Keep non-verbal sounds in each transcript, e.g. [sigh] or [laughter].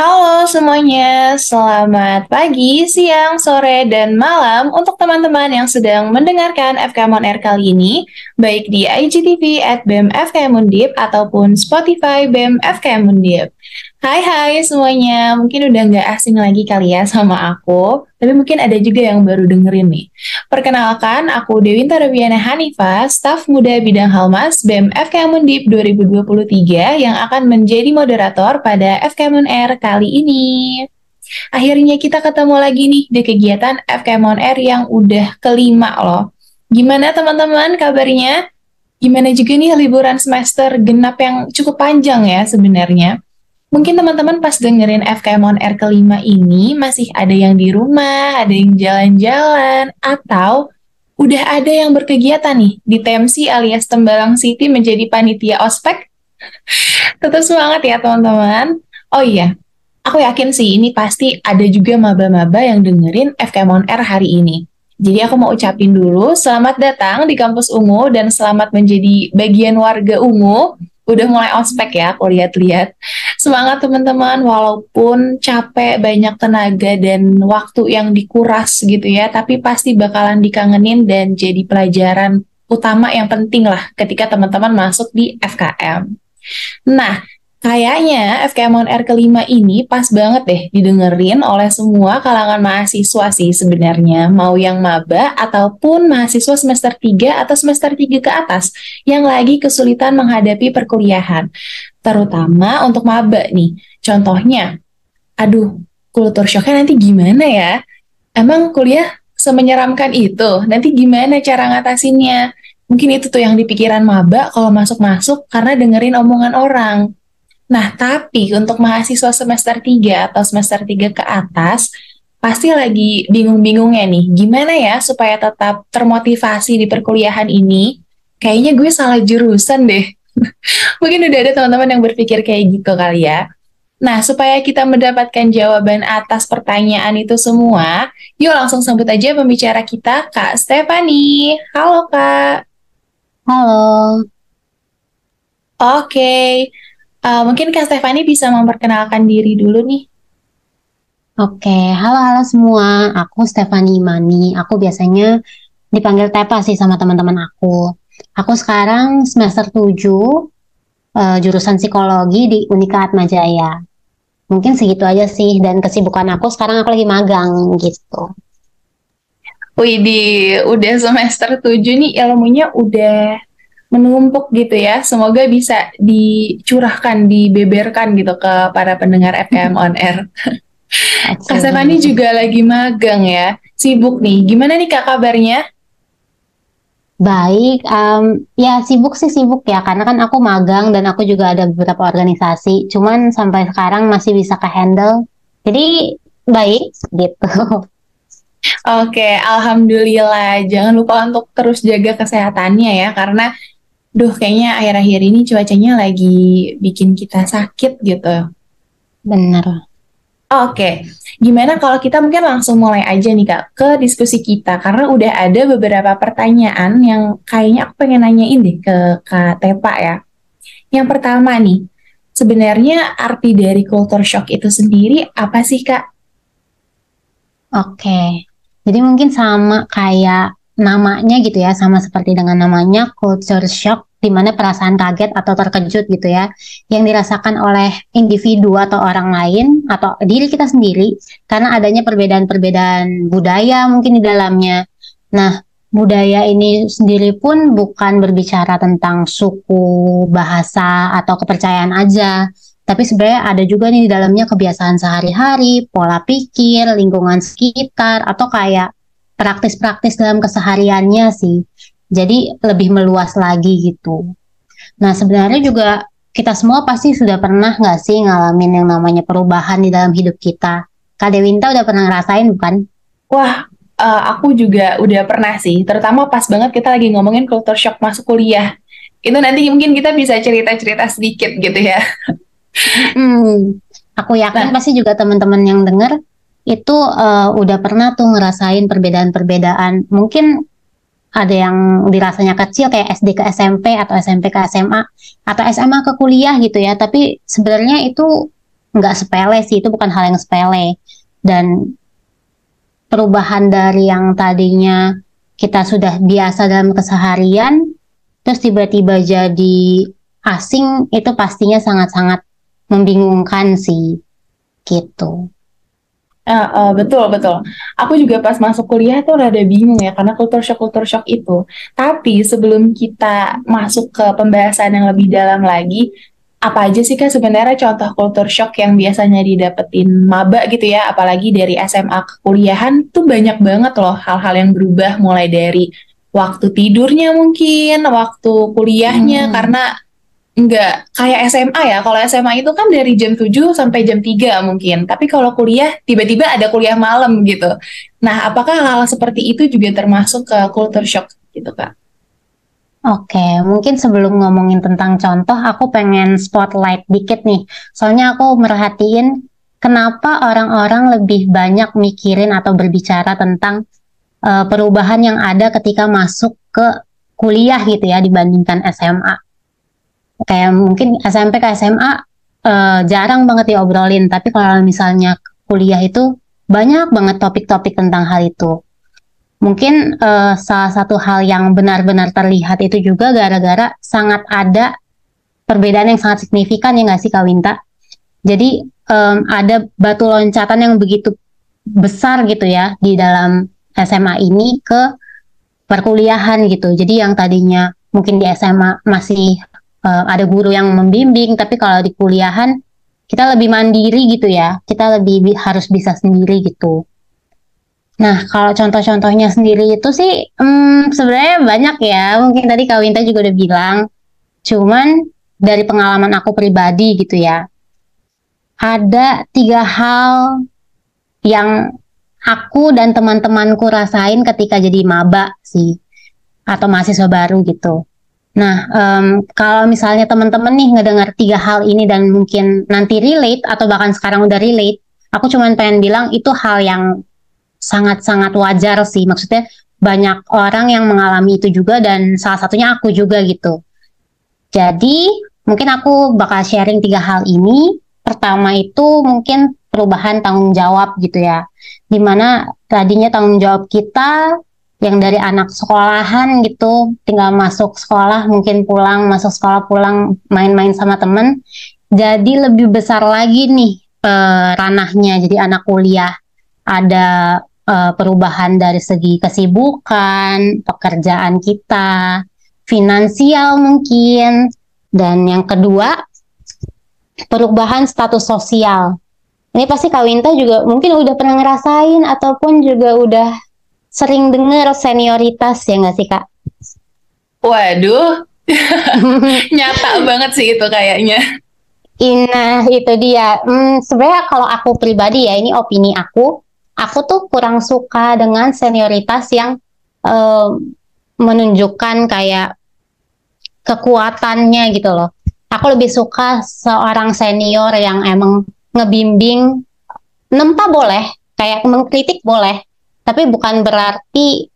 Halo semuanya, selamat pagi, siang, sore, dan malam untuk teman-teman yang sedang mendengarkan FKM On Air kali ini, baik di IGTV at BEM FKM Undip ataupun Spotify BEM FKM Undip. Hai hai semuanya, mungkin udah nggak asing lagi kali ya sama aku, tapi mungkin ada juga yang baru dengerin nih. Perkenalkan, aku Dewinta Rabiana Hanifa, staf muda bidang Halmas BEM FKM Undip 2023 yang akan menjadi moderator pada FKM Air kali ini. Akhirnya kita ketemu lagi nih di kegiatan FKM Air yang udah kelima loh. Gimana teman-teman kabarnya? Gimana juga nih liburan semester genap yang cukup panjang ya sebenarnya? Mungkin teman-teman pas dengerin FKM On Air kelima ini masih ada yang di rumah, ada yang jalan-jalan, atau udah ada yang berkegiatan nih di TMC alias Tembalang City menjadi panitia ospek. [laughs] Tetap semangat ya teman-teman. Oh iya, aku yakin sih ini pasti ada juga maba-maba yang dengerin FKM On Air hari ini. Jadi aku mau ucapin dulu selamat datang di kampus Ungu dan selamat menjadi bagian warga Ungu udah mulai ospek ya aku lihat-lihat. Semangat teman-teman walaupun capek banyak tenaga dan waktu yang dikuras gitu ya, tapi pasti bakalan dikangenin dan jadi pelajaran utama yang penting lah ketika teman-teman masuk di FKM. Nah, Kayaknya FKM On Air kelima ini pas banget deh didengerin oleh semua kalangan mahasiswa sih sebenarnya, mau yang maba ataupun mahasiswa semester 3 atau semester 3 ke atas yang lagi kesulitan menghadapi perkuliahan. Terutama untuk maba nih. Contohnya, aduh, kultur shocknya nanti gimana ya? Emang kuliah semenyeramkan itu? Nanti gimana cara ngatasinnya? Mungkin itu tuh yang dipikiran maba kalau masuk-masuk karena dengerin omongan orang Nah, tapi untuk mahasiswa semester 3 atau semester 3 ke atas, pasti lagi bingung-bingungnya nih, gimana ya supaya tetap termotivasi di perkuliahan ini? Kayaknya gue salah jurusan deh. [laughs] Mungkin udah ada teman-teman yang berpikir kayak gitu kali ya. Nah, supaya kita mendapatkan jawaban atas pertanyaan itu semua, yuk langsung sambut aja pembicara kita, Kak Stefani. Halo, Kak. Halo. Oke, okay. Uh, mungkin Kak Stefani bisa memperkenalkan diri dulu nih. Oke, halo-halo semua. Aku Stefani Mani. Aku biasanya dipanggil Tepa sih sama teman-teman aku. Aku sekarang semester 7 uh, jurusan psikologi di Unika Atmajaya. Mungkin segitu aja sih dan kesibukan aku sekarang aku lagi magang gitu. Wih, di udah semester 7 nih ilmunya udah menumpuk gitu ya. Semoga bisa dicurahkan, dibeberkan gitu ke para pendengar FKM on Air. [laughs] Kak Stefani juga lagi magang ya, sibuk nih. Gimana nih kak kabarnya? Baik, um, ya sibuk sih sibuk ya, karena kan aku magang dan aku juga ada beberapa organisasi. Cuman sampai sekarang masih bisa ke handle. Jadi baik gitu. [laughs] Oke, alhamdulillah. Jangan lupa untuk terus jaga kesehatannya ya, karena duh kayaknya akhir-akhir ini cuacanya lagi bikin kita sakit gitu. Benar. Oke, gimana kalau kita mungkin langsung mulai aja nih Kak ke diskusi kita karena udah ada beberapa pertanyaan yang kayaknya aku pengen nanyain deh ke Kak Tepa ya. Yang pertama nih, sebenarnya arti dari culture shock itu sendiri apa sih Kak? Oke, jadi mungkin sama kayak namanya gitu ya sama seperti dengan namanya culture shock di mana perasaan kaget atau terkejut gitu ya yang dirasakan oleh individu atau orang lain atau diri kita sendiri karena adanya perbedaan-perbedaan budaya mungkin di dalamnya. Nah, budaya ini sendiri pun bukan berbicara tentang suku, bahasa atau kepercayaan aja, tapi sebenarnya ada juga nih di dalamnya kebiasaan sehari-hari, pola pikir, lingkungan sekitar atau kayak praktis-praktis dalam kesehariannya sih. Jadi lebih meluas lagi gitu. Nah sebenarnya juga kita semua pasti sudah pernah nggak sih ngalamin yang namanya perubahan di dalam hidup kita. Kak Dewinta udah pernah ngerasain bukan? Wah, uh, aku juga udah pernah sih. Terutama pas banget kita lagi ngomongin culture shock masuk kuliah. Itu nanti mungkin kita bisa cerita-cerita sedikit gitu ya. Hmm, aku yakin nah, pasti juga teman-teman yang dengar itu uh, udah pernah tuh ngerasain perbedaan-perbedaan. Mungkin ada yang dirasanya kecil kayak SD ke SMP atau SMP ke SMA atau SMA ke kuliah gitu ya. Tapi sebenarnya itu nggak sepele sih itu bukan hal yang sepele dan perubahan dari yang tadinya kita sudah biasa dalam keseharian terus tiba-tiba jadi asing itu pastinya sangat-sangat membingungkan sih gitu. Uh, uh, betul betul. Aku juga pas masuk kuliah tuh rada bingung ya karena kultur shock kultur shock itu. Tapi sebelum kita masuk ke pembahasan yang lebih dalam lagi, apa aja sih kak sebenarnya contoh kultur shock yang biasanya didapetin maba gitu ya, apalagi dari SMA ke kuliahan tuh banyak banget loh hal-hal yang berubah mulai dari waktu tidurnya mungkin, waktu kuliahnya hmm. karena Enggak, kayak SMA ya. Kalau SMA itu kan dari jam 7 sampai jam 3 mungkin. Tapi kalau kuliah, tiba-tiba ada kuliah malam gitu. Nah, apakah hal-hal seperti itu juga termasuk ke culture shock gitu, Kak? Oke, mungkin sebelum ngomongin tentang contoh, aku pengen spotlight dikit nih. Soalnya aku merhatiin kenapa orang-orang lebih banyak mikirin atau berbicara tentang uh, perubahan yang ada ketika masuk ke kuliah gitu ya dibandingkan SMA kayak mungkin SMP ke SMA uh, eh, jarang banget diobrolin. Tapi kalau misalnya kuliah itu banyak banget topik-topik tentang hal itu. Mungkin uh, salah satu hal yang benar-benar terlihat itu juga gara-gara sangat ada perbedaan yang sangat signifikan ya nggak sih Kak Winta? Jadi um, ada batu loncatan yang begitu besar gitu ya di dalam SMA ini ke perkuliahan gitu. Jadi yang tadinya mungkin di SMA masih uh, ada guru yang membimbing tapi kalau di kuliahan kita lebih mandiri gitu ya. Kita lebih bi harus bisa sendiri gitu. Nah kalau contoh-contohnya sendiri itu sih hmm, sebenarnya banyak ya. Mungkin tadi Kak Winta juga udah bilang. Cuman dari pengalaman aku pribadi gitu ya ada tiga hal yang aku dan teman-temanku rasain ketika jadi maba sih atau mahasiswa baru gitu. Nah, um, kalau misalnya teman-teman nih ngedengar tiga hal ini dan mungkin nanti relate atau bahkan sekarang udah relate, aku cuma pengen bilang itu hal yang sangat-sangat wajar sih. Maksudnya banyak orang yang mengalami itu juga dan salah satunya aku juga gitu. Jadi mungkin aku bakal sharing tiga hal ini. Pertama itu mungkin perubahan tanggung jawab gitu ya. Di mana tadinya tanggung jawab kita yang dari anak sekolahan gitu tinggal masuk sekolah mungkin pulang masuk sekolah pulang main-main sama temen jadi lebih besar lagi nih uh, ranahnya. Jadi anak kuliah ada uh, perubahan dari segi kesibukan pekerjaan kita finansial mungkin dan yang kedua perubahan status sosial. Ini pasti Kawinta juga mungkin udah pernah ngerasain ataupun juga udah sering dengar senioritas ya nggak sih kak? Waduh, [laughs] nyata banget sih itu kayaknya. Nah itu dia. Hmm, Sebenarnya kalau aku pribadi ya ini opini aku, aku tuh kurang suka dengan senioritas yang um, menunjukkan kayak kekuatannya gitu loh. Aku lebih suka seorang senior yang emang ngebimbing, nempa boleh, kayak mengkritik boleh, tapi bukan berarti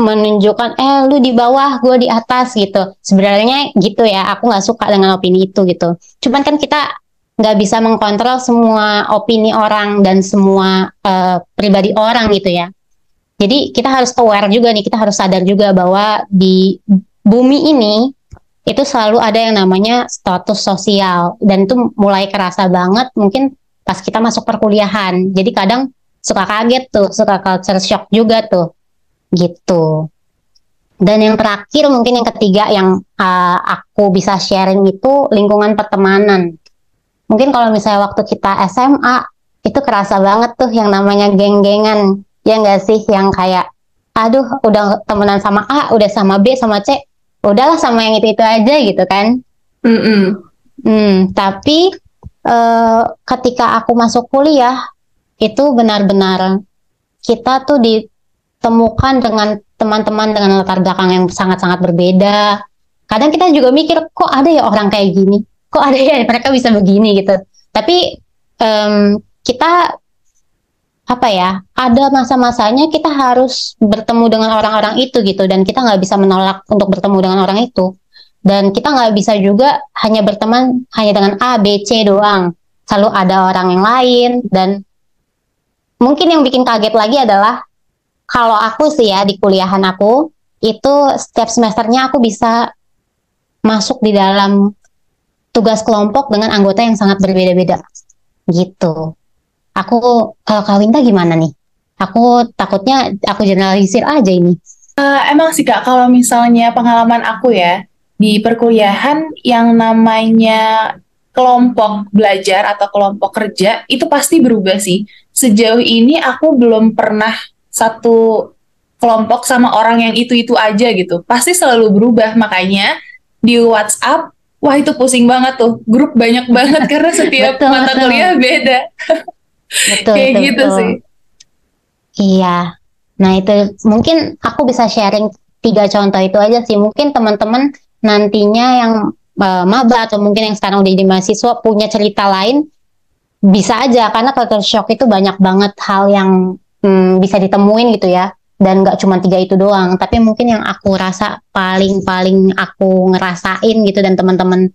menunjukkan eh lu di bawah gue di atas gitu. Sebenarnya gitu ya aku nggak suka dengan opini itu gitu. Cuman kan kita nggak bisa mengkontrol semua opini orang dan semua uh, pribadi orang gitu ya. Jadi kita harus aware juga nih kita harus sadar juga bahwa di bumi ini itu selalu ada yang namanya status sosial. Dan itu mulai kerasa banget mungkin pas kita masuk perkuliahan. Jadi kadang suka kaget tuh, suka culture shock juga tuh, gitu. Dan yang terakhir mungkin yang ketiga yang uh, aku bisa sharing itu lingkungan pertemanan. Mungkin kalau misalnya waktu kita SMA itu kerasa banget tuh yang namanya geng-gengan, ya enggak sih yang kayak aduh udah temenan sama A, udah sama B, sama C, udahlah sama yang itu itu aja gitu kan. Mm -mm. Hmm, tapi uh, ketika aku masuk kuliah itu benar-benar kita tuh ditemukan dengan teman-teman dengan latar belakang yang sangat-sangat berbeda. Kadang kita juga mikir kok ada ya orang kayak gini, kok ada ya mereka bisa begini? Gitu. Tapi um, kita apa ya ada masa-masanya kita harus bertemu dengan orang-orang itu gitu. Dan kita nggak bisa menolak untuk bertemu dengan orang itu. Dan kita nggak bisa juga hanya berteman hanya dengan A B C doang. Selalu ada orang yang lain dan mungkin yang bikin kaget lagi adalah kalau aku sih ya di kuliahan aku itu setiap semesternya aku bisa masuk di dalam tugas kelompok dengan anggota yang sangat berbeda-beda gitu. Aku kalau Kawinta gimana nih? Aku takutnya aku generalisir aja ini. Uh, emang sih kak, kalau misalnya pengalaman aku ya di perkuliahan yang namanya kelompok belajar atau kelompok kerja itu pasti berubah sih. Sejauh ini aku belum pernah satu kelompok sama orang yang itu-itu aja gitu. Pasti selalu berubah. Makanya di WhatsApp, wah itu pusing banget tuh. Grup banyak banget [laughs] karena setiap betul, mata betul. kuliah beda. betul, [laughs] Kayak betul, gitu betul. sih. Iya. Nah itu mungkin aku bisa sharing tiga contoh itu aja sih. Mungkin teman-teman nantinya yang uh, maba atau mungkin yang sekarang udah jadi mahasiswa punya cerita lain bisa aja karena culture shock itu banyak banget hal yang hmm, bisa ditemuin gitu ya. Dan nggak cuma tiga itu doang tapi mungkin yang aku rasa paling paling aku ngerasain gitu dan teman-teman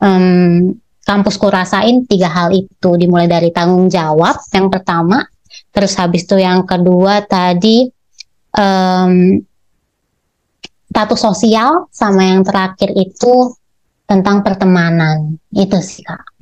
um, kampusku rasain tiga hal itu. Dimulai dari tanggung jawab yang pertama terus habis itu yang kedua tadi um, sosial sama yang terakhir itu tentang pertemanan. Itu sih kak.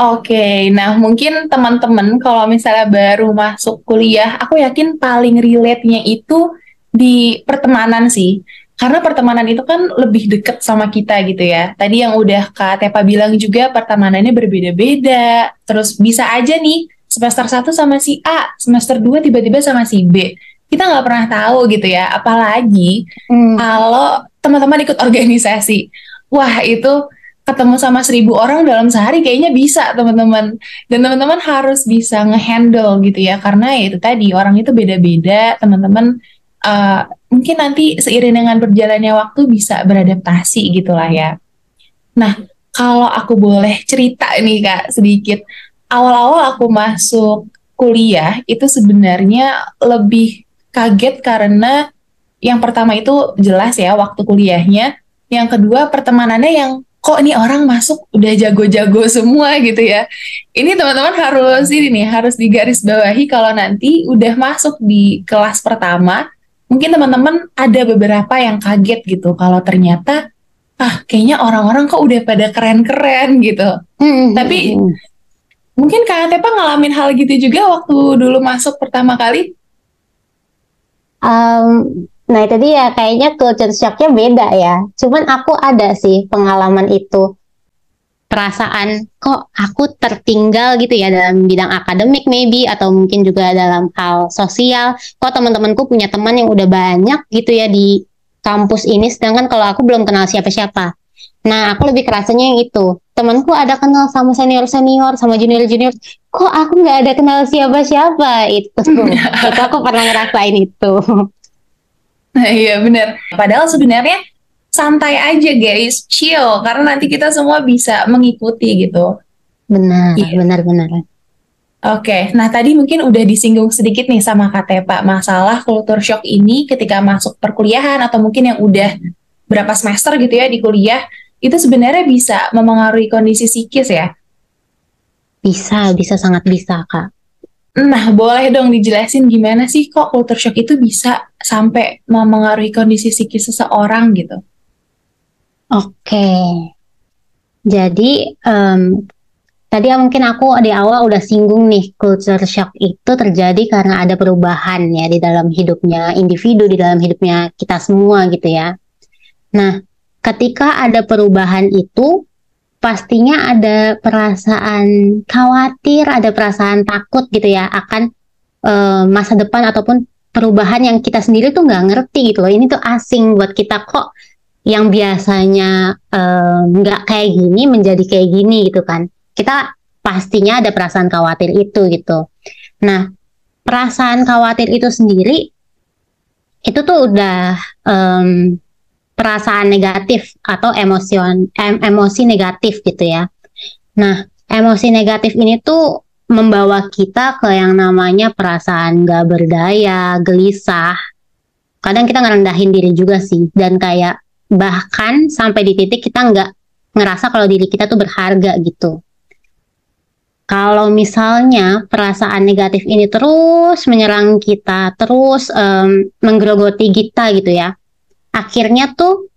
Oke, nah mungkin teman-teman kalau misalnya baru masuk kuliah, aku yakin paling relate-nya itu di pertemanan sih. Karena pertemanan itu kan lebih deket sama kita gitu ya. Tadi yang udah Kak Tepa bilang juga pertemanannya berbeda-beda. Terus bisa aja nih semester 1 sama si A, semester 2 tiba-tiba sama si B kita nggak pernah tahu gitu ya apalagi hmm. kalau teman-teman ikut organisasi wah itu ketemu sama seribu orang dalam sehari kayaknya bisa teman-teman. Dan teman-teman harus bisa ngehandle gitu ya karena ya itu tadi orang itu beda-beda teman-teman uh, mungkin nanti seiring dengan berjalannya waktu bisa beradaptasi gitulah ya. Nah kalau aku boleh cerita nih kak sedikit. Awal-awal aku masuk kuliah itu sebenarnya lebih kaget karena yang pertama itu jelas ya waktu kuliahnya, yang kedua pertemanannya yang kok ini orang masuk udah jago-jago semua gitu ya. Ini teman-teman harus ini nih harus digaris bawahi kalau nanti udah masuk di kelas pertama, mungkin teman-teman ada beberapa yang kaget gitu kalau ternyata ah kayaknya orang-orang kok udah pada keren-keren gitu. Hmm, Tapi hmm. mungkin Kak Tepa ngalamin hal gitu juga waktu dulu masuk pertama kali Um, nah itu dia kayaknya culture shocknya beda ya. Cuman aku ada sih pengalaman itu perasaan kok aku tertinggal gitu ya dalam bidang akademik maybe atau mungkin juga dalam hal sosial. Kok teman-temanku punya teman yang udah banyak gitu ya di kampus ini sedangkan kalau aku belum kenal siapa-siapa. Nah, aku lebih kerasanya yang itu. Temanku ada kenal sama senior-senior, sama junior-junior. Kok aku nggak ada kenal siapa-siapa? Itu. [laughs] itu aku pernah ngerasain itu. [laughs] Nah, [laughs] iya benar. Padahal sebenarnya santai aja guys, chill. Karena nanti kita semua bisa mengikuti gitu. Benar, iya. benar, benar. Oke, nah tadi mungkin udah disinggung sedikit nih sama Kak Pak masalah kultur shock ini ketika masuk perkuliahan atau mungkin yang udah berapa semester gitu ya di kuliah itu sebenarnya bisa memengaruhi kondisi psikis ya? Bisa, bisa sangat bisa, Kak. Nah, boleh dong dijelasin gimana sih kok culture shock itu bisa sampai memengaruhi kondisi psikis seseorang gitu? Oke. Jadi, um, tadi mungkin aku di awal udah singgung nih, culture shock itu terjadi karena ada perubahan ya di dalam hidupnya individu, di dalam hidupnya kita semua gitu ya. Nah, ketika ada perubahan itu pastinya ada perasaan khawatir, ada perasaan takut gitu ya akan uh, masa depan ataupun perubahan yang kita sendiri tuh nggak ngerti gitu loh. Ini tuh asing buat kita kok yang biasanya nggak uh, kayak gini menjadi kayak gini gitu kan. Kita pastinya ada perasaan khawatir itu gitu. Nah, perasaan khawatir itu sendiri itu tuh udah um, perasaan negatif atau emosion em, emosi negatif gitu ya. Nah, emosi negatif ini tuh membawa kita ke yang namanya perasaan gak berdaya, gelisah. Kadang kita ngerendahin diri juga sih dan kayak bahkan sampai di titik kita nggak ngerasa kalau diri kita tuh berharga gitu. kalau misalnya perasaan negatif ini terus menyerang kita, terus um, menggerogoti kita gitu ya, akhirnya tuh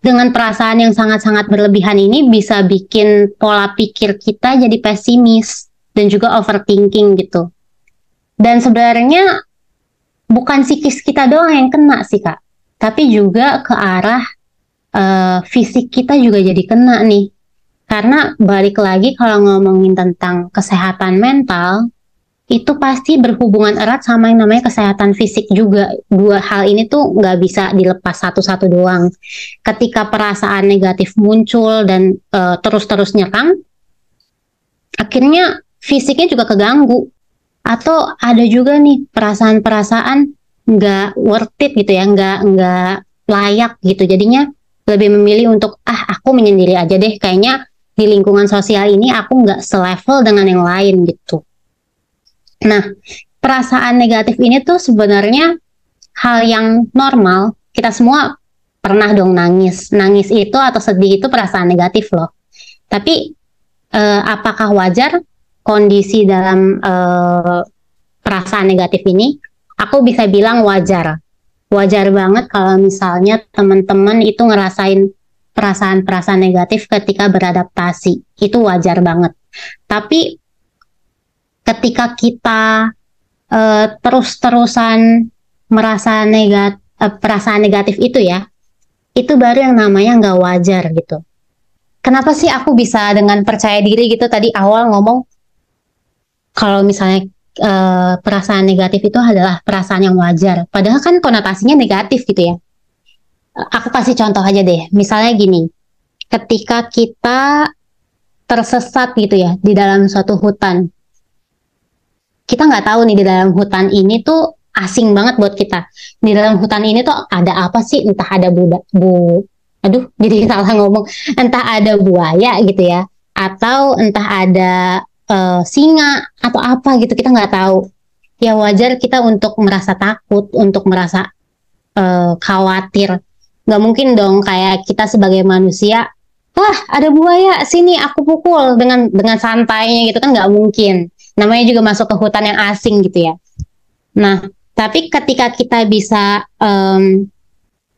dengan perasaan yang sangat-sangat berlebihan ini bisa bikin pola pikir kita jadi pesimis dan juga overthinking gitu. Dan sebenarnya bukan psikis kita doang yang kena sih kak, tapi juga ke arah uh, fisik kita juga jadi kena nih karena balik lagi kalau ngomongin tentang kesehatan mental, itu pasti berhubungan erat sama yang namanya kesehatan fisik juga. Dua hal ini tuh nggak bisa dilepas satu-satu doang. Ketika perasaan negatif muncul dan uh, terus-terus nyerang, akhirnya fisiknya juga keganggu. Atau ada juga nih perasaan-perasaan nggak worth it gitu ya, nggak nggak layak gitu. Jadinya lebih memilih untuk ah aku menyendiri aja deh. Kayaknya di lingkungan sosial ini aku nggak selevel dengan yang lain gitu. Nah, perasaan negatif ini tuh sebenarnya hal yang normal. Kita semua pernah dong nangis. Nangis itu atau sedih itu perasaan negatif loh. Tapi eh, apakah wajar kondisi dalam eh, perasaan negatif ini? Aku bisa bilang wajar. Wajar banget kalau misalnya teman-teman itu ngerasain perasaan-perasaan negatif ketika beradaptasi. Itu wajar banget. Tapi ketika kita uh, terus-terusan merasa negatif, uh, perasaan negatif itu ya, itu baru yang namanya nggak wajar gitu. Kenapa sih aku bisa dengan percaya diri gitu tadi awal ngomong kalau misalnya uh, perasaan negatif itu adalah perasaan yang wajar. Padahal kan konotasinya negatif gitu ya aku kasih contoh aja deh. Misalnya gini, ketika kita tersesat gitu ya di dalam suatu hutan, kita nggak tahu nih di dalam hutan ini tuh asing banget buat kita. Di dalam hutan ini tuh ada apa sih? Entah ada budak bu, aduh [laughs] jadi salah ngomong. Entah ada buaya gitu ya, atau entah ada uh, singa atau apa gitu kita nggak tahu. Ya wajar kita untuk merasa takut, untuk merasa uh, khawatir. Nggak mungkin dong kayak kita sebagai manusia wah ada buaya sini aku pukul dengan dengan santainya gitu kan nggak mungkin. Namanya juga masuk ke hutan yang asing gitu ya. Nah tapi ketika kita bisa um,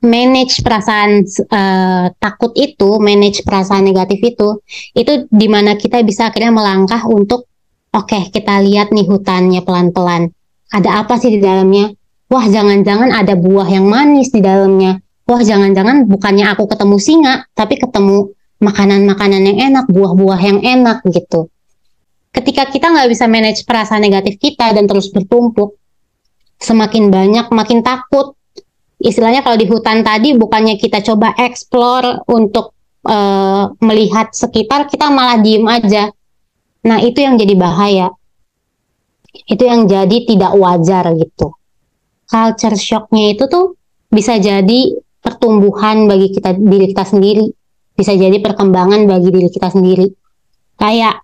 manage perasaan uh, takut itu, manage perasaan negatif itu, itu di mana kita bisa akhirnya melangkah untuk, oke okay, kita lihat nih hutannya pelan-pelan, ada apa sih di dalamnya? Wah jangan-jangan ada buah yang manis di dalamnya wah jangan-jangan bukannya aku ketemu singa, tapi ketemu makanan-makanan yang enak, buah-buah yang enak gitu. Ketika kita nggak bisa manage perasaan negatif kita dan terus bertumpuk, semakin banyak makin takut. Istilahnya kalau di hutan tadi bukannya kita coba explore untuk uh, melihat sekitar, kita malah diem aja. Nah itu yang jadi bahaya. Itu yang jadi tidak wajar gitu. Culture shocknya itu tuh bisa jadi pertumbuhan bagi kita diri kita sendiri bisa jadi perkembangan bagi diri kita sendiri kayak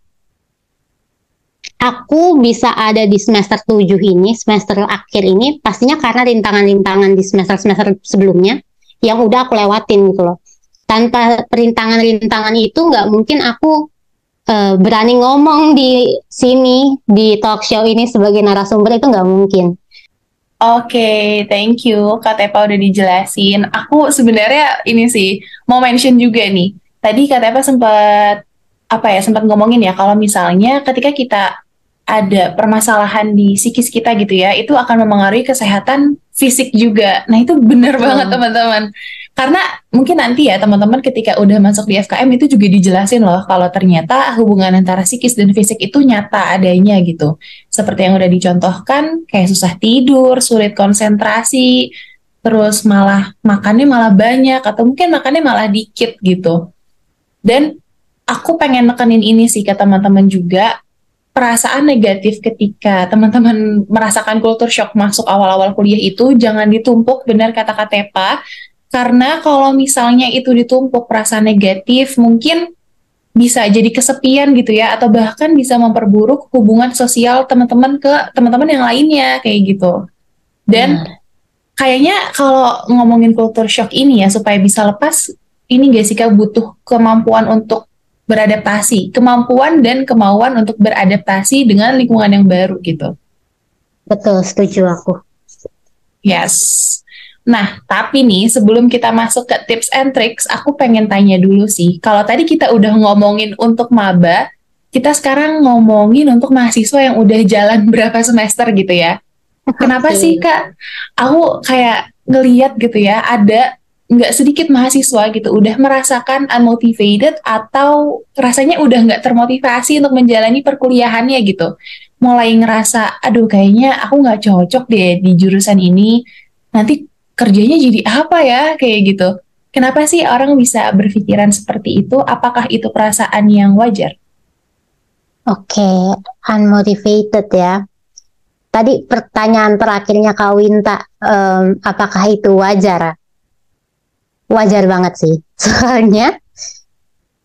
aku bisa ada di semester 7 ini semester akhir ini pastinya karena rintangan-rintangan di semester-semester sebelumnya yang udah aku lewatin gitu loh tanpa perintangan-rintangan itu nggak mungkin aku uh, berani ngomong di sini di talk show ini sebagai narasumber itu nggak mungkin Oke, okay, thank you Kak Tepa udah dijelasin. Aku sebenarnya ini sih mau mention juga nih. Tadi Kak Tepa sempat apa ya sempat ngomongin ya kalau misalnya ketika kita ada permasalahan di psikis kita gitu ya, itu akan mempengaruhi kesehatan fisik juga. Nah itu benar hmm. banget teman-teman. Karena mungkin nanti ya teman-teman ketika udah masuk di FKM itu juga dijelasin loh kalau ternyata hubungan antara psikis dan fisik itu nyata adanya gitu. Seperti yang udah dicontohkan kayak susah tidur, sulit konsentrasi, terus malah makannya malah banyak atau mungkin makannya malah dikit gitu. Dan aku pengen nekenin ini sih ke teman-teman juga perasaan negatif ketika teman-teman [laughs] merasakan culture shock masuk awal-awal kuliah itu jangan ditumpuk benar kata Katepa karena kalau misalnya itu ditumpuk perasaan negatif, mungkin bisa jadi kesepian gitu ya, atau bahkan bisa memperburuk hubungan sosial teman-teman ke teman-teman yang lainnya kayak gitu. Dan hmm. kayaknya kalau ngomongin culture shock ini ya supaya bisa lepas, ini gak sih kak butuh kemampuan untuk beradaptasi, kemampuan dan kemauan untuk beradaptasi dengan lingkungan yang baru gitu. Betul, setuju aku. Yes. Nah, tapi nih sebelum kita masuk ke tips and tricks, aku pengen tanya dulu sih. Kalau tadi kita udah ngomongin untuk maba, kita sekarang ngomongin untuk mahasiswa yang udah jalan [laughs] berapa semester gitu ya. Kenapa okay. sih kak? Aku kayak ngeliat gitu ya, ada nggak sedikit mahasiswa gitu udah merasakan unmotivated atau rasanya udah nggak termotivasi untuk menjalani perkuliahannya gitu. Mulai ngerasa aduh kayaknya aku nggak cocok deh di jurusan ini. Nanti kerjanya jadi apa ya? Kayak gitu. Kenapa sih orang bisa berpikiran seperti itu? Apakah itu perasaan yang wajar? Oke okay, unmotivated ya. Tadi pertanyaan terakhirnya Kak Winta um, apakah itu wajar wajar banget sih. [laughs] Soalnya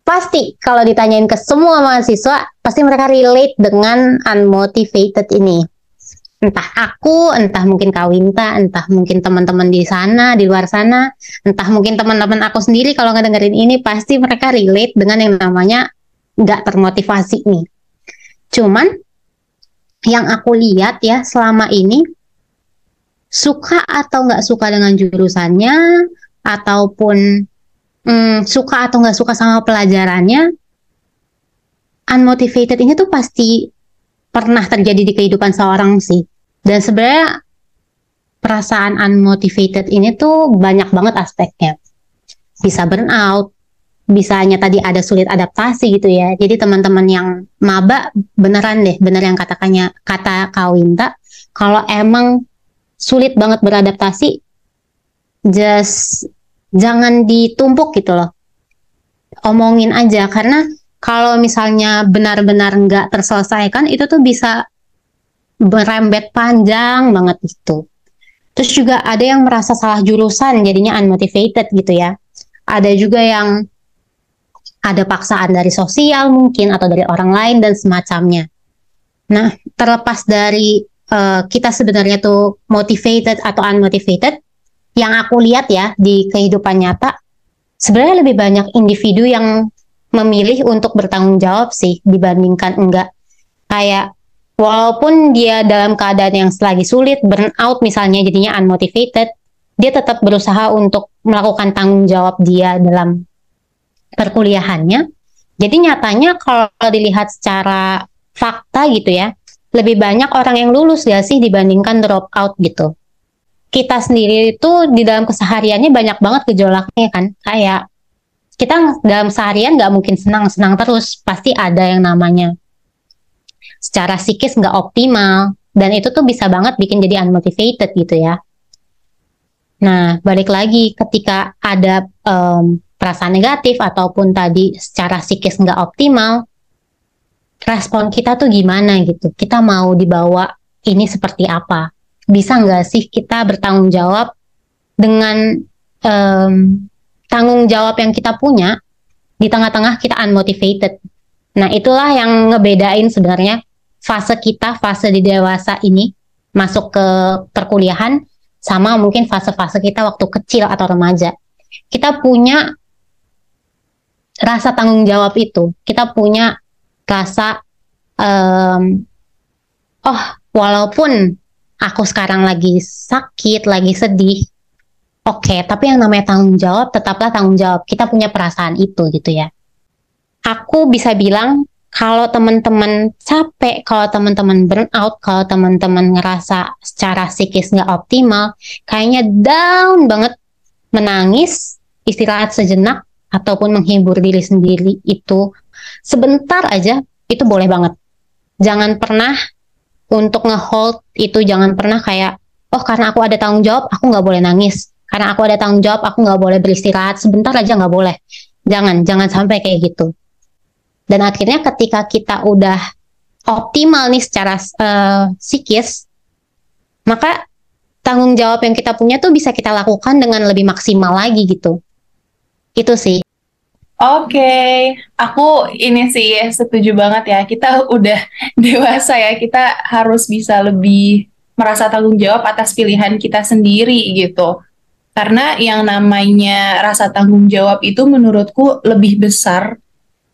pasti kalau ditanyain ke semua mahasiswa, pasti mereka relate dengan unmotivated ini. Entah aku, entah mungkin Kawinta, entah mungkin teman-teman di sana, di luar sana, entah mungkin teman-teman aku sendiri kalau ngedengerin ini, pasti mereka relate dengan yang namanya nggak termotivasi nih. Cuman yang aku lihat ya selama ini suka atau nggak suka dengan jurusannya, ataupun hmm, suka atau nggak suka sama pelajarannya, unmotivated ini tuh pasti pernah terjadi di kehidupan seorang sih. Dan sebenarnya perasaan unmotivated ini tuh banyak banget aspeknya. Bisa burnout, bisanya tadi ada sulit adaptasi gitu ya. Jadi teman-teman yang maba beneran deh, bener yang katakannya kata Kawinta, kalau emang sulit banget beradaptasi, just jangan ditumpuk gitu loh. Omongin aja karena kalau misalnya benar-benar nggak terselesaikan itu tuh bisa berembet panjang banget itu terus juga ada yang merasa salah jurusan jadinya unmotivated gitu ya. Ada juga yang ada paksaan dari sosial mungkin atau dari orang lain dan semacamnya. Nah terlepas dari uh, kita sebenarnya tuh motivated atau unmotivated yang aku lihat ya di kehidupan nyata sebenarnya lebih banyak individu yang memilih untuk bertanggung jawab sih dibandingkan enggak. Kayak walaupun dia dalam keadaan yang lagi sulit burnout misalnya jadinya unmotivated dia tetap berusaha untuk melakukan tanggung jawab dia dalam perkuliahannya. Jadi nyatanya kalau dilihat secara fakta gitu ya lebih banyak orang yang lulus gak sih dibandingkan drop out gitu kita sendiri itu di dalam kesehariannya banyak banget gejolaknya kan. Kayak kita dalam seharian nggak mungkin senang-senang terus. Pasti ada yang namanya secara psikis nggak optimal. Dan itu tuh bisa banget bikin jadi unmotivated gitu ya. Nah balik lagi ketika ada um, perasaan negatif ataupun tadi secara psikis nggak optimal respon kita tuh gimana gitu? Kita mau dibawa ini seperti apa bisa nggak sih kita bertanggung jawab dengan um, tanggung jawab yang kita punya di tengah-tengah kita unmotivated. Nah itulah yang ngebedain sebenarnya fase kita, fase di dewasa ini masuk ke perkuliahan sama mungkin fase-fase kita waktu kecil atau remaja. Kita punya rasa tanggung jawab itu, kita punya rasa um, oh walaupun aku sekarang lagi sakit, lagi sedih, oke, okay, tapi yang namanya tanggung jawab tetaplah tanggung jawab. Kita punya perasaan itu gitu ya. Aku bisa bilang kalau teman-teman capek, kalau teman-teman burnout, kalau teman-teman ngerasa secara psikis nggak optimal, kayaknya down banget, menangis, istirahat sejenak, ataupun menghibur diri sendiri itu sebentar aja itu boleh banget. Jangan pernah untuk ngehold itu jangan pernah kayak oh karena aku ada tanggung jawab aku nggak boleh nangis. Karena aku ada tanggung jawab aku nggak boleh beristirahat. Sebentar aja nggak boleh. Jangan jangan sampai kayak gitu. Dan akhirnya ketika kita udah optimal nih secara uh, psikis maka tanggung jawab yang kita punya tuh bisa kita lakukan dengan lebih maksimal lagi gitu. Itu sih Oke, okay. aku ini sih setuju banget ya. Kita [laughs] udah dewasa ya, kita harus bisa lebih merasa tanggung jawab atas pilihan kita sendiri gitu. Karena yang namanya rasa tanggung jawab itu menurutku lebih besar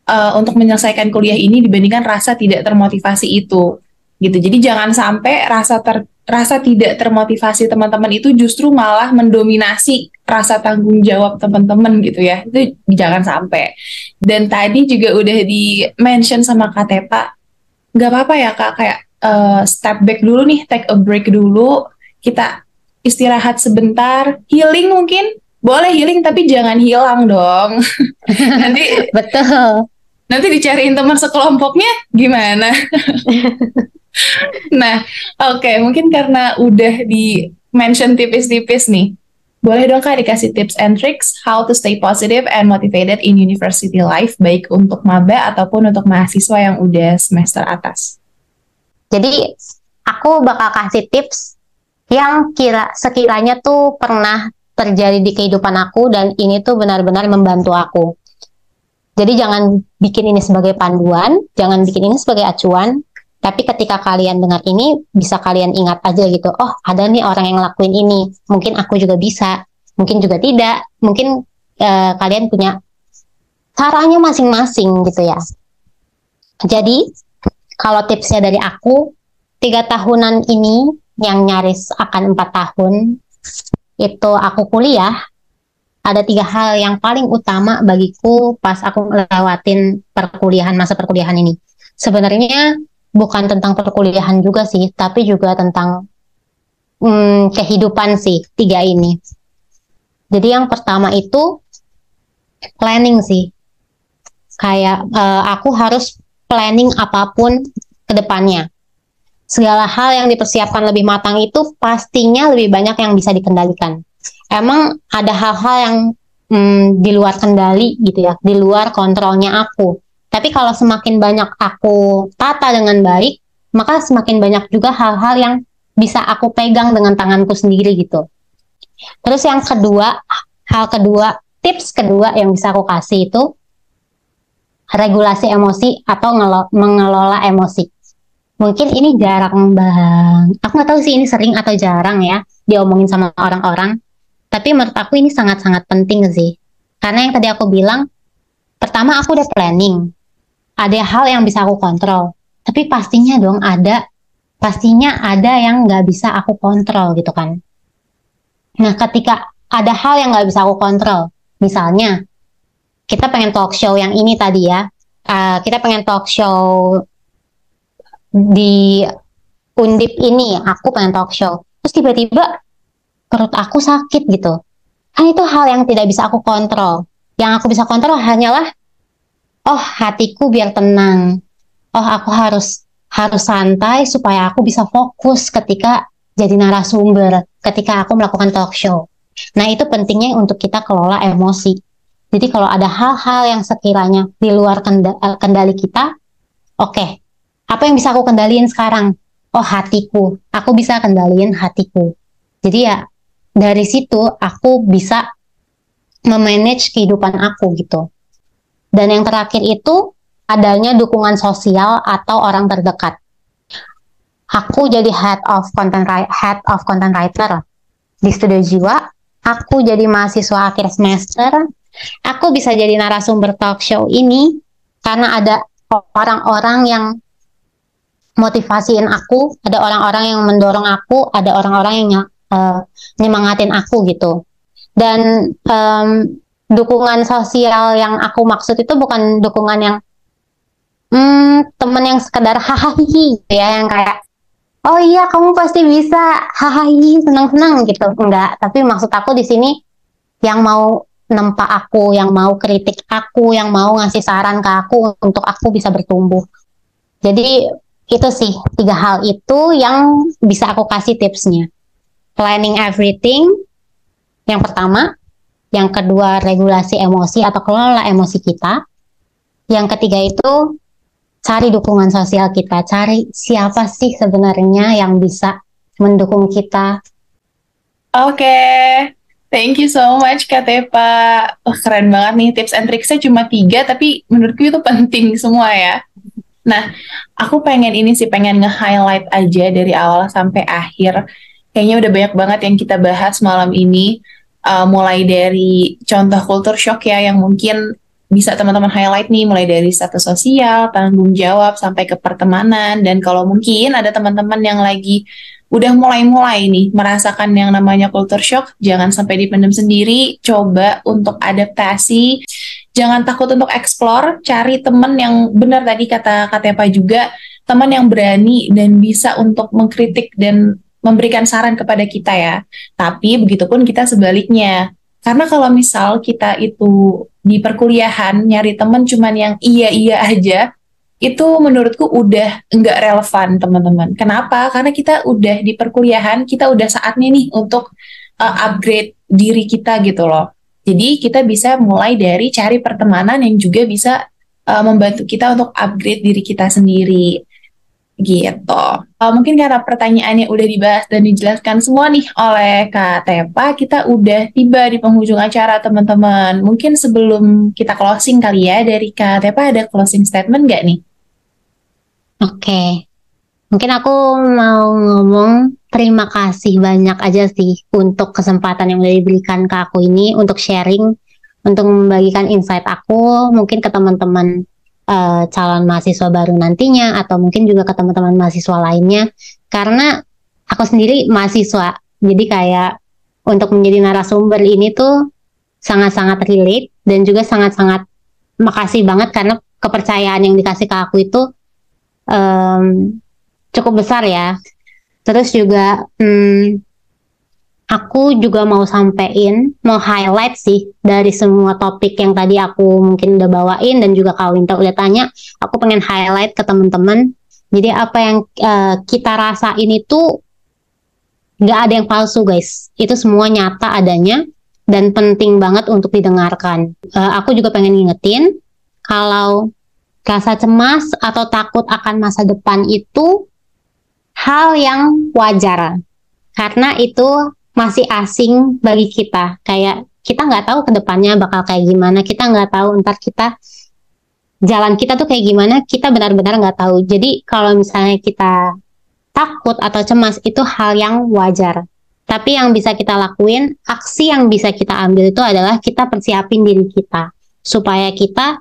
uh, untuk menyelesaikan kuliah ini dibandingkan rasa tidak termotivasi itu gitu. Jadi jangan sampai rasa ter, rasa tidak termotivasi teman-teman itu justru malah mendominasi rasa tanggung jawab teman-teman gitu ya. Itu jangan sampai. Dan tadi juga udah di mention sama Kak Tepa, nggak apa-apa ya Kak kayak uh, step back dulu nih, take a break dulu. Kita istirahat sebentar, healing mungkin boleh healing tapi jangan hilang dong. [laughs] nanti [laughs] betul. Nanti dicariin teman sekelompoknya gimana? [laughs] nah, oke, okay, mungkin karena udah di mention tipis-tipis nih. Boleh dong Kak dikasih tips and tricks how to stay positive and motivated in university life baik untuk maba ataupun untuk mahasiswa yang udah semester atas. Jadi aku bakal kasih tips yang kira sekiranya tuh pernah terjadi di kehidupan aku dan ini tuh benar-benar membantu aku. Jadi jangan bikin ini sebagai panduan, jangan bikin ini sebagai acuan, tapi ketika kalian dengar ini bisa kalian ingat aja gitu oh ada nih orang yang ngelakuin ini. Mungkin aku juga bisa mungkin juga tidak. Mungkin uh, kalian punya caranya masing-masing gitu ya. Jadi kalau tipsnya dari aku tiga tahunan ini yang nyaris akan empat tahun itu aku kuliah ada tiga hal yang paling utama bagiku pas aku lewatin perkuliahan masa perkuliahan ini. Sebenarnya bukan tentang perkuliahan juga sih, tapi juga tentang hmm, kehidupan sih tiga ini. Jadi yang pertama itu planning sih. Kayak uh, aku harus planning apa pun ke depannya. Segala hal yang dipersiapkan lebih matang itu pastinya lebih banyak yang bisa dikendalikan. Emang ada hal-hal yang hmm, di luar kendali gitu ya, di luar kontrolnya aku. Tapi kalau semakin banyak aku tata dengan baik, maka semakin banyak juga hal-hal yang bisa aku pegang dengan tanganku sendiri gitu. Terus yang kedua, hal kedua, tips kedua yang bisa aku kasih itu regulasi emosi atau mengelola emosi. Mungkin ini jarang bang. Aku nggak tahu sih ini sering atau jarang ya diomongin sama orang-orang. Tapi menurut aku ini sangat-sangat penting sih. Karena yang tadi aku bilang, pertama aku udah planning ada hal yang bisa aku kontrol. Tapi pastinya dong ada pastinya ada yang nggak bisa aku kontrol gitu kan. Nah ketika ada hal yang nggak bisa aku kontrol misalnya kita pengen talk show yang ini tadi ya uh, kita pengen talk show di undip ini aku pengen talk show terus tiba-tiba perut aku sakit gitu. Kan itu hal yang tidak bisa aku kontrol. Yang aku bisa kontrol hanyalah oh hatiku biar tenang. Oh aku harus harus santai supaya aku bisa fokus ketika jadi narasumber ketika aku melakukan talk show. Nah itu pentingnya untuk kita kelola emosi. Jadi kalau ada hal-hal yang sekiranya di luar eh, kendali kita oke. Okay, apa yang bisa aku kendaliin sekarang? Oh hatiku. Aku bisa kendaliin hatiku. Jadi ya dari situ aku bisa memanage kehidupan aku gitu dan yang terakhir itu adanya dukungan sosial atau orang terdekat. Aku jadi head of content head of content writer di Studio Jiwa. Aku jadi mahasiswa akhir semester. Aku bisa jadi narasumber talk show ini karena ada orang-orang yang motivasiin aku, ada orang-orang yang mendorong aku, ada orang-orang yang uh, nyemangatin aku gitu. Dan um, dukungan sosial yang aku maksud itu bukan dukungan yang hmm, temen yang sekedar hahaha gitu ya yang kayak oh iya kamu pasti bisa hahaha senang-senang gitu. Enggak tapi maksud aku di sini yang mau nempa aku yang mau kritik aku yang mau ngasih saran ke aku untuk aku bisa bertumbuh. Jadi itu sih tiga hal itu yang bisa aku kasih tipsnya. Planning everything yang pertama yang kedua regulasi emosi atau kelola emosi kita. Yang ketiga itu cari dukungan sosial kita, cari siapa sih sebenarnya yang bisa mendukung kita. Oke, okay. thank you so much Kak Tepa. Oh, keren banget nih tips and tricksnya cuma tiga, tapi menurutku itu penting semua ya. Nah, aku pengen ini sih, pengen nge-highlight aja dari awal sampai akhir. Kayaknya udah banyak banget yang kita bahas malam ini uh, mulai dari contoh culture shock ya yang mungkin bisa teman-teman highlight nih mulai dari status sosial, tanggung jawab sampai ke pertemanan. Dan kalau mungkin ada teman-teman yang lagi udah mulai-mulai nih merasakan yang namanya culture shock, jangan sampai dipendam sendiri, coba untuk adaptasi, jangan takut untuk explore, cari teman yang benar tadi kata Katepa juga, teman yang berani dan bisa untuk mengkritik dan memberikan saran kepada kita ya. Tapi begitupun kita sebaliknya. Karena kalau misal kita itu di perkuliahan nyari teman cuman yang iya-iya aja, itu menurutku udah nggak relevan teman-teman. Kenapa? Karena kita udah di perkuliahan, kita udah saatnya nih untuk uh, upgrade diri kita gitu loh. Jadi kita bisa mulai dari cari pertemanan yang juga bisa uh, membantu kita untuk upgrade diri kita sendiri gitu. Uh, mungkin karena pertanyaannya udah dibahas dan dijelaskan semua nih oleh Kak Tepa, kita udah tiba di penghujung acara teman-teman. Mungkin sebelum kita closing kali ya dari Kak Tepa ada closing statement nggak nih? Oke, mungkin aku mau ngomong terima kasih banyak aja sih untuk kesempatan yang udah diberikan ke aku ini untuk sharing, untuk membagikan insight aku mungkin ke teman-teman uh, calon mahasiswa baru nantinya atau mungkin juga ke teman-teman mahasiswa lainnya karena aku sendiri mahasiswa jadi kayak untuk menjadi narasumber ini tuh sangat-sangat relate dan juga sangat-sangat makasih banget karena kepercayaan yang dikasih ke aku itu um, cukup besar ya. Terus juga um, aku juga mau sampein, mau highlight sih dari semua topik yang tadi aku mungkin udah bawain dan juga Kak Winter udah tanya, aku pengen highlight ke teman-teman. Jadi apa yang uh, kita rasain itu nggak ada yang palsu guys, itu semua nyata adanya dan penting banget untuk didengarkan. Uh, aku juga pengen ngingetin kalau Rasa cemas atau takut akan masa depan itu hal yang wajar karena itu masih asing bagi kita. Kayak kita nggak tahu ke depannya bakal kayak gimana, kita nggak tahu ntar kita jalan kita tuh kayak gimana, kita benar-benar nggak tahu. Jadi kalau misalnya kita takut atau cemas itu hal yang wajar. Tapi yang bisa kita lakuin, aksi yang bisa kita ambil itu adalah kita persiapin diri kita supaya kita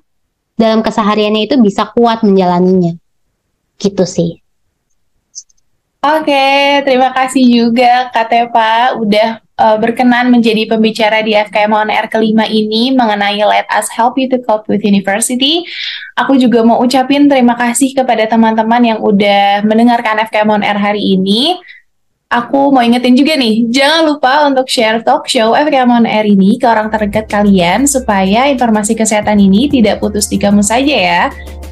dalam kesehariannya itu bisa kuat menjalaninya. Gitu sih. Oke, terima kasih juga Kak Tepa udah uh, berkenan menjadi pembicara di FKM On Air kelima ini mengenai Let Us Help You to Cope with University. Aku juga mau ucapin terima kasih kepada teman-teman yang udah mendengarkan FKM On Air hari ini aku mau ingetin juga nih, jangan lupa untuk share talk show FKM On Air ini ke orang terdekat kalian supaya informasi kesehatan ini tidak putus di kamu saja ya.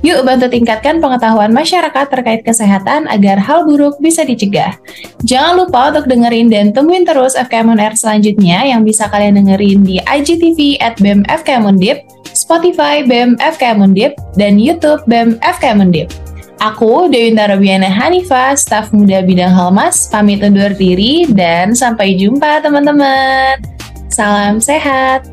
Yuk bantu tingkatkan pengetahuan masyarakat terkait kesehatan agar hal buruk bisa dicegah. Jangan lupa untuk dengerin dan temuin terus FKM On Air selanjutnya yang bisa kalian dengerin di IGTV at BEM FKM Undip, Spotify BEM FKM Undip, dan YouTube BEM FKM Undip. Aku, Dewi Rabiana Hanifa, staf muda bidang Halmas, pamit undur diri dan sampai jumpa teman-teman. Salam sehat.